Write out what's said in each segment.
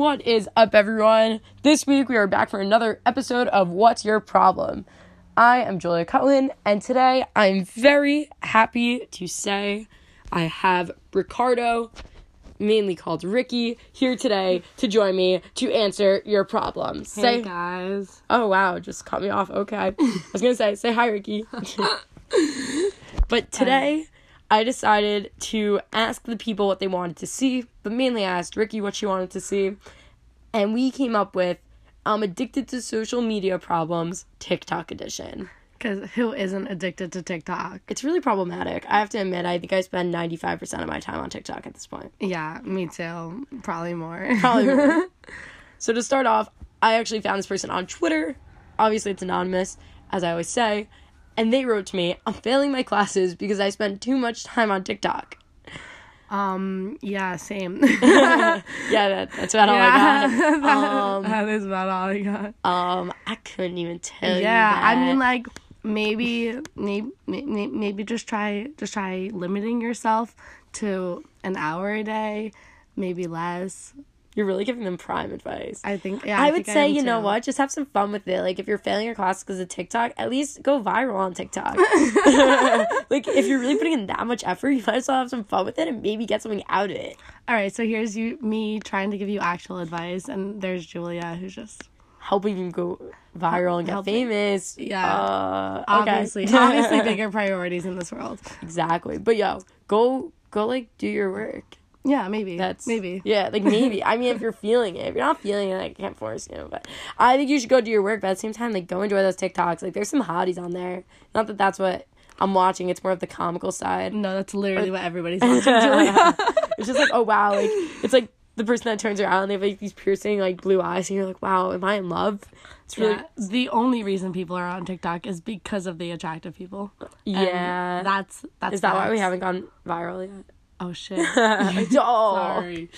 What is up, everyone? This week we are back for another episode of What's Your Problem? I am Julia Cutlin, and today I'm very happy to say I have Ricardo, mainly called Ricky, here today to join me to answer your problems. Hey say, guys. oh wow, just cut me off. Okay, I was gonna say, say hi, Ricky. but today. I decided to ask the people what they wanted to see, but mainly I asked Ricky what she wanted to see. And we came up with I'm addicted to social media problems, TikTok edition. Because who isn't addicted to TikTok? It's really problematic. I have to admit, I think I spend 95% of my time on TikTok at this point. Yeah, me too. Probably more. Probably more. so to start off, I actually found this person on Twitter. Obviously, it's anonymous, as I always say. And they wrote to me, I'm failing my classes because I spend too much time on TikTok. um, yeah, same. yeah, that, that's about all I got. that, Um, that is about all I got. Um, I couldn't even tell you. Yeah, I mean, like maybe, maybe, maybe, maybe just try, just try limiting yourself to an hour a day, maybe less. You're really giving them prime advice. I think. Yeah, I, would say, am you know too. what? Just have some fun with it. Like, if you're failing your class because of TikTok, at least go viral on TikTok. like, if you're really putting in that much effort, you might as well have some fun with it and maybe get something out of it. All right, so here's you, me trying to give you actual advice, and there's Julia who's just Helping you go viral and get Helping. famous. Yeah. Uh, okay. obviously, obviously bigger priorities in this world. exactly. But yo, go, go, like, do your work. Yeah, maybe. That's maybe. Yeah, like maybe. I mean, if you're feeling it, if you're not feeling it, I can't force you. But I think you should go do your work. But at the same time, like go enjoy those TikToks. Like there's some hotties on there. Not that that's what I'm watching. It's more of the comical side. No, that's literally what everybody's watching, Julia. It's just like oh wow, like it's like the person that turns around and they have like these piercing like blue eyes, and you're like wow, am I in love? It's really yeah, the only reason people are on TikTok is because of the attractive people. And yeah. that's that's. Is that why we haven't gone viral yet? Oh shit! oh, Sorry.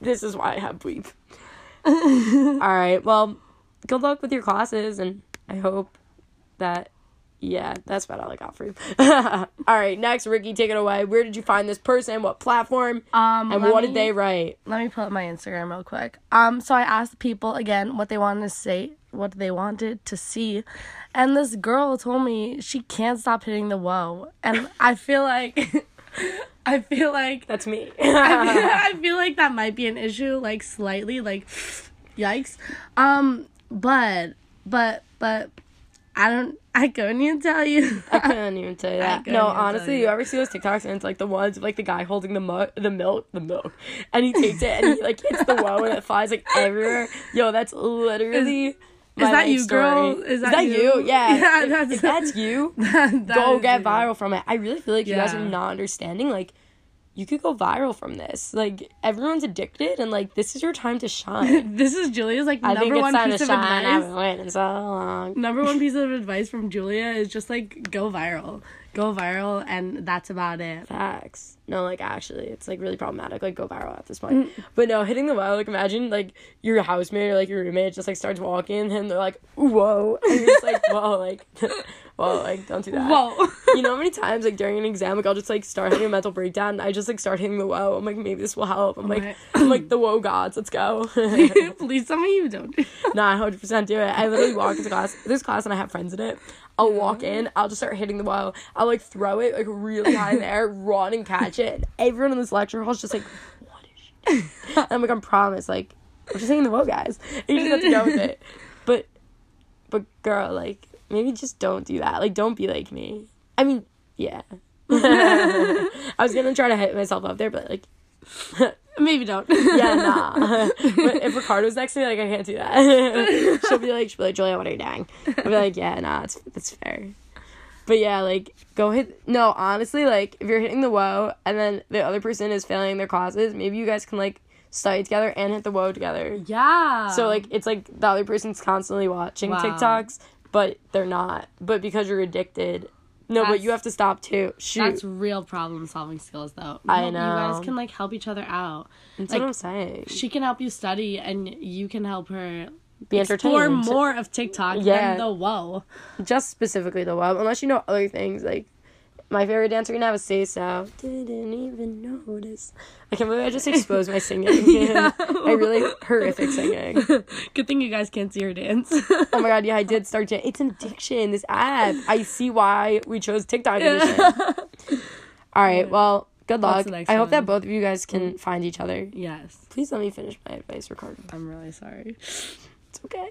this is why I have bleep. All right. Well, good luck with your classes, and I hope that. Yeah, that's about all I got for you. all right, next, Ricky, take it away. Where did you find this person? What platform? Um, and what me- did they write? Let me pull up my Instagram real quick. Um, so I asked people again what they wanted to say, what they wanted to see, and this girl told me she can't stop hitting the whoa, and I feel like, I feel like That's me. I feel like that might be an issue, like slightly, like yikes. Um, but but but I don't. I couldn't even tell you. I couldn't even tell you that. No, honestly, you. you ever see those TikToks and it's like the ones of like the guy holding the mu- the milk, the milk, and he takes it and he like hits the whoa and it flies like everywhere. Yo, that's literally. My that you, story. girl? Is that you? you? Yeah. Yeah, If- that's- if that's you, That go get you. viral from it. I really feel like you guys are not understanding. Like, you could go viral from this. Like, everyone's addicted, and like, this is your time to shine. This is Julia's like I number one piece of shine. I advice. waited so long. Number one piece of advice from Julia is just like go viral, go viral, and that's about it. Facts. No, like actually, it's like really problematic. Like go viral at this Mm. point. But no, hitting the wall. Like imagine like your housemate or like your roommate just like starts walking and they're like, whoa, and you're just like, whoa, like, whoa, like don't do that. Whoa. You know how many times like during an exam, like I'll just like start having a mental breakdown. And I just like start hitting the whoa. I'm like maybe this will help. I'm like, Right. I'm like the whoa gods. Let's go. Please tell me you don't. Nah, hundred percent do it. I literally walk into class. This class and I have friends in it. I'll walk in. I'll just start hitting the wall. I'll like throw it like really high in the air, run and catch it. And everyone in this lecture hall is just like, "What is she?" doing?" I'm like, "I'm promise, like, I'm just hitting the wall, guys. And you just have to go with it." But, but girl, like, maybe just don't do that. Like, don't be like me. I mean, yeah. I was gonna try to hit myself up there, but like, Maybe don't. yeah, nah. but if Ricardo's next to me, like I can't do that. she'll be like, she'll be like, Julia, what are you doing? I'll be like, yeah, nah, it's that's fair. But yeah, like go hit. No, honestly, like if you're hitting the whoa and then the other person is failing their classes, maybe you guys can like study together and hit the whoa together. Yeah. So like it's like the other person's constantly watching Wow. TikToks, but they're not. But because you're addicted, no, but you have to stop too. Shoot, that's real problem solving skills though. I know. You guys can like help each other out. that's like, what I'm saying. She can help you study and you can help her Be explore entertained. more of TikTok Yeah. than the whoa. just specifically the web unless you know other things like My favorite dance right now is Say So. Didn't even notice. I can't believe I just exposed my singing. I really horrific singing. Good thing you guys can't see her dance. Oh my god, yeah, I did start to. It's an addiction. This app. I see why we chose TikTok edition. All right. Well, good luck. I hope that both of you guys can mm. find each other. yes. Please let me finish my advice, Ricardo. I'm really sorry. It's okay.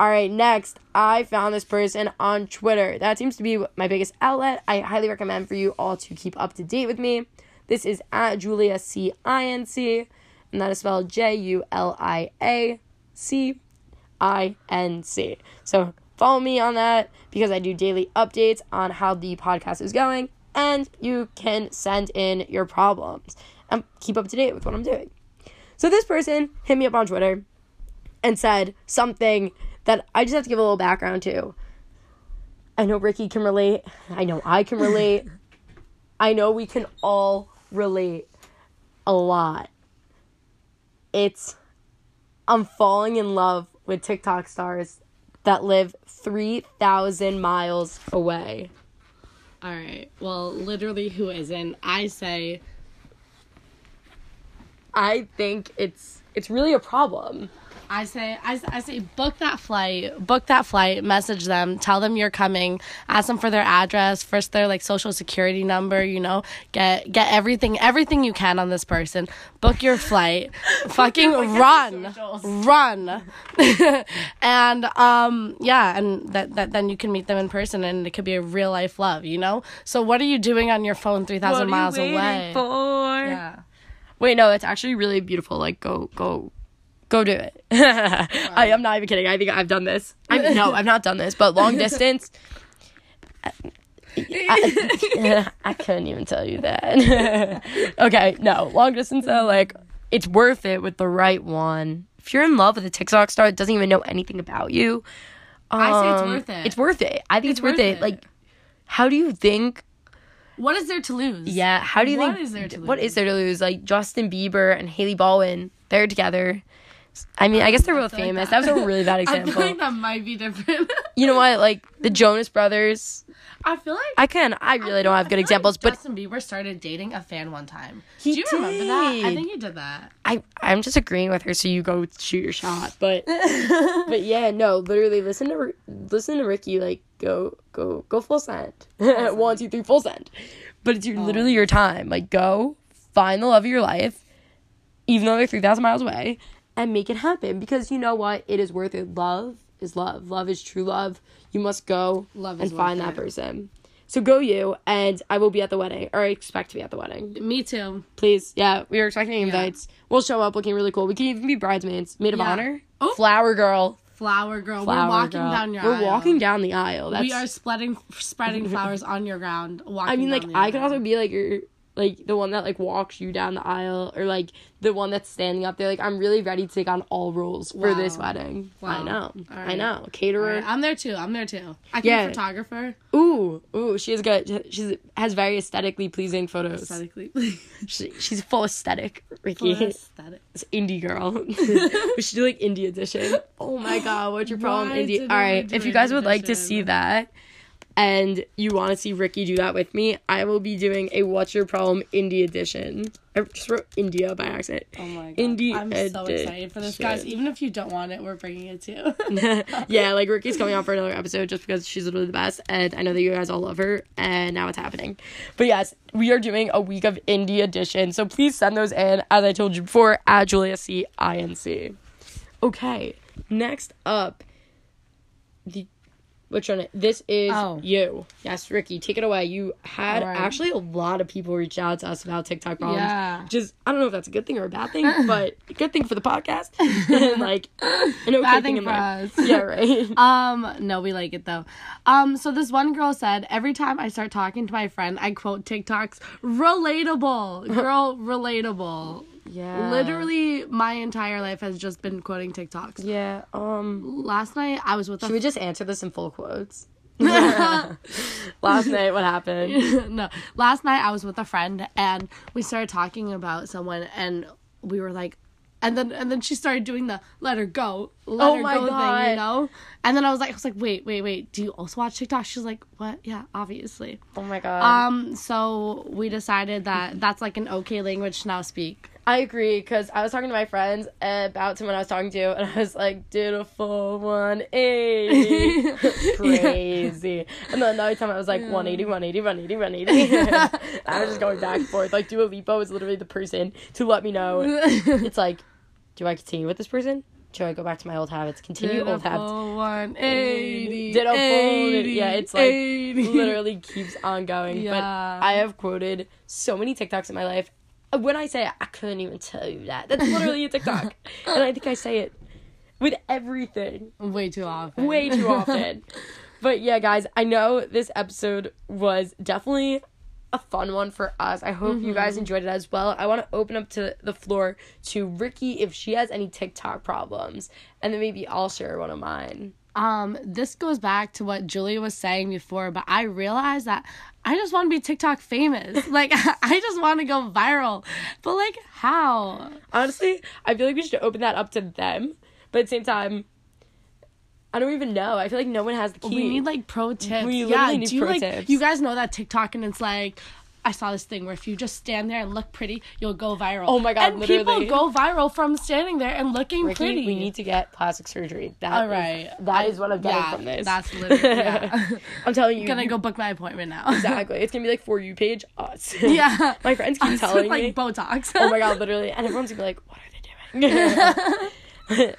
All right, next, I found this person on Twitter. That seems to be my biggest outlet. I highly recommend for you all to keep up to date with me. This is at Julia C I N C, and that is spelled J U L I A C I N C. So follow me on that because I do daily updates on how the podcast is going, and you can send in your problems and keep up to date with what I'm doing. So this person hit me up on Twitter and said something that I just have to give a little background to. I know Ricky can relate. I know I can relate. I know we can all relate a lot. It's I'm falling in love with TikTok stars that live 3,000 miles away. All right. Well, literally, who isn't? I say I think it's it's really a problem. I say, I, I say, book that flight, book that flight, message them, tell them you're coming, ask them for their address, first their like social security number, you know, get get everything, everything you can on this person, book your flight, fucking run, run, and um, yeah, and that, that then you can meet them in person, and it could be a real life love, you know. So what are you doing on your phone, three thousand miles away? For? Yeah. Wait, no, it's actually really beautiful. Like, go, go, go do it. I am not even kidding. I think I've done this. I no, I've not done this, but long distance. I, I couldn't even tell you that. okay, no, long distance though, like it's worth it with the right one. If you're in love with a TikTok star that doesn't even know anything about you, I say it's um, worth it. It's worth it. I think it's, It's worth, worth it. it. Like, how do you think What is there to lose? yeah, how do you What think? What is there to lose? is there to lose? Like Justin Bieber and Hailey Baldwin, they're together. I mean, I guess they're both like famous. that- That was a really bad example. I feel like that might be different. you know what? Like the Jonas Brothers. I feel like I can. I really don't have I good feel like examples, but Justin Bieber started dating a fan one time. He Do you remember that? I think he did that. I I'm just agreeing with her. So you go shoot your shot. But but yeah, no, literally listen to listen to Ricky. Like go go go full send. One two three full send. But it's your, oh. literally your time. Like go find the love of your life, even though they're three thousand miles away, and make it happen. Because you know what, it is worth it. Love is love. Love is true love. You must go Love and find that it. person. So go you, and I will be at the wedding, or I expect to be at the wedding. Me too. Please, yeah, we are expecting invites. We'll show up looking really cool. We can even be bridesmaids, maid of Yeah. honor, Oh. flower girl. Flower girl. Flower We're walking girl. down your We're aisle. walking down the aisle. That's, we are spreading spreading flowers on your ground. Walking I mean, like I could also be like your like the one that like walks you down the aisle, or like the one that's standing up there. Like I'm really ready to take on all roles for this Wow. wedding. I Wow. know, I Alright. know. Caterer. Alright, I'm there too. I'm there too. I can Yeah. be a photographer. Ooh, ooh, she has good. She's has very aesthetically pleasing photos. Aesthetically. She, she's full aesthetic, Ricky. Aesthetic. It's indie girl. we should do like indie edition. Oh my god, what's your problem, indie? All right, if you guys would like to see that, and you want to see Ricky do that with me, I will be doing a "What's Your Problem" indie edition. I just wrote India by accident. Oh my god. Indie I'm so excited for this, guys. Even if you don't want it, we're bringing it too. yeah, like Ricky's coming on for another episode just because she's literally the best, and I know that you guys all love her, and now it's happening. But yes, we are doing a week of indie edition, so please send those in, as I told you before, at Julia C I N C. Okay, next up, the which one? This is Oh. you. Yes, Ricky, take it away. You had right. actually a lot of people reach out to us about TikTok problems. Yeah. Is I don't know if that's a good thing or a bad thing, but good thing for the podcast. and like an okay Bad thing thing in for us. Yeah, right. Um, no, we like it though. Um, so this one girl said, every time I start talking to my friend, I quote TikToks, relatable. Girl, relatable. Yeah. Literally, my entire life has just been quoting TikToks. Yeah. Um. Last night, I was with Should we just answer this in full quotes? Last night, what happened? no. Last night I was with a friend and we started talking about someone and we were like And then and then she started doing the let her go, let Oh her my go thing, God. you know? And then I was like I was like, wait, wait, wait, do you also watch TikTok? She's like, What? Yeah, obviously. Oh my god. Um, so we decided that that's like an okay language to now speak. I agree because I was talking to my friends about someone I was talking to, and I was like, "Did a full 180, crazy." And then another time I was like, 180, 180, 180, 180. I was just going back and forth. Like Dua Lipa was literally the person to let me know. It's like, do I continue with this person? Should I go back to my old habits? Continue old habits. One eighty. Did a full, yeah, it's like 80. literally keeps on going. But Yeah. I have quoted so many TikToks in my life. Uh, when I say it, I couldn't even tell you that. That's literally a TikTok. and I think I say it with everything way too often. way too often. but yeah, guys, I know this episode was definitely a fun one for us. I hope you guys mm-hmm. enjoyed it as well. I want to open up to the floor to Ricky if she has any TikTok problems, and then maybe I'll share one of mine. Um, this goes back to what Julia was saying before, but I realized that I just want to be TikTok famous. Like I just want to go viral. But like how? Honestly, I feel like we should open that up to them, but at the same time, I don't even know. I feel like no one has the key. We need like pro tips. We yeah, need do you pro like tips. you guys know that TikTok and it's like I saw this thing where if you just stand there and look pretty, you'll go viral. Oh my God, And literally. people go viral from standing there and looking Ricky, pretty. we need to get plastic surgery. That All is- right. that is what I'm getting yeah, from this. That's literally yeah. I'm telling you, gonna you- go book my appointment now. exactly. It's gonna be like for you page us. yeah. my friends keep Us telling with, like me. Botox. oh my god, literally, and everyone's gonna be like, "What are they doing?"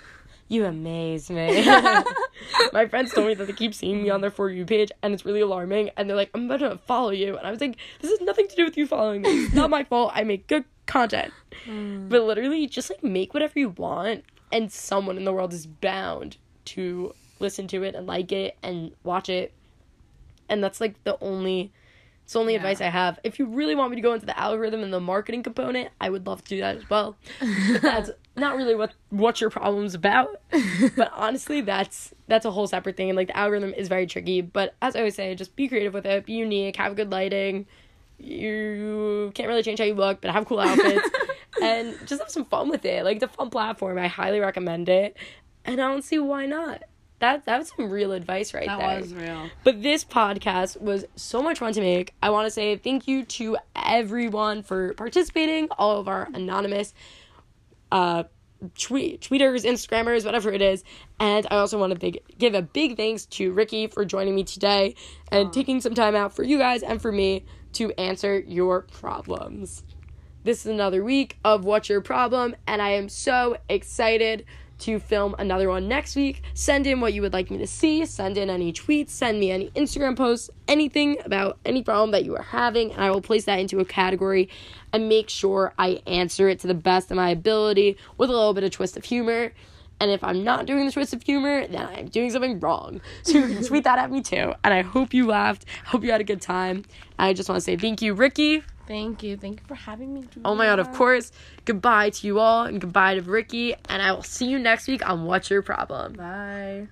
You amaze me. my friends told me that they keep seeing me on their for you page, and it's really alarming. And they're like, "I'm gonna follow you," and I was like, "This has nothing to do with you following me. It's not my fault. I make good content." Mm. But literally, just like make whatever you want, and someone in the world is bound to listen to it and like it and watch it. And that's like the only it's the only Yeah. advice I have. If you really want me to go into the algorithm and the marketing component, I would love to do that as well. That's not really what what your problem's about. But honestly, that's that's a whole separate thing. And like the algorithm is very tricky. But as I always say, just be creative with it. Be unique. Have good lighting. You can't really change how you look, but have cool outfits. and just have some fun with it. Like it's a fun platform. I highly recommend it. And I don't see why not. That that was some real advice right that there. was real. But this podcast was so much fun to make. I want to say thank you to everyone for participating, all of our anonymous uh, tweet, tweeters, Instagrammers, whatever it is. And I also want to big, give a big thanks to Ricky for joining me today and taking some time out for you guys and for me to answer your problems. This is another week of What's Your Problem, and I am so excited to film another one next week. Send in what you would like me to see, send in any tweets, send me any Instagram posts, anything about any problem that you are having, and I will place that into a category and make sure I answer it to the best of my ability with a little bit of twist of humor. And if I'm not doing the twist of humor, then I'm doing something wrong. So you can tweet that at me too. And I hope you laughed. Hope you had a good time. I just want to say thank you, Ricky. Thank you. Thank you for having me. Oh my god, of course. Goodbye to you all and goodbye to Ricky. And I will see you next week on What's Your Problem. Bye.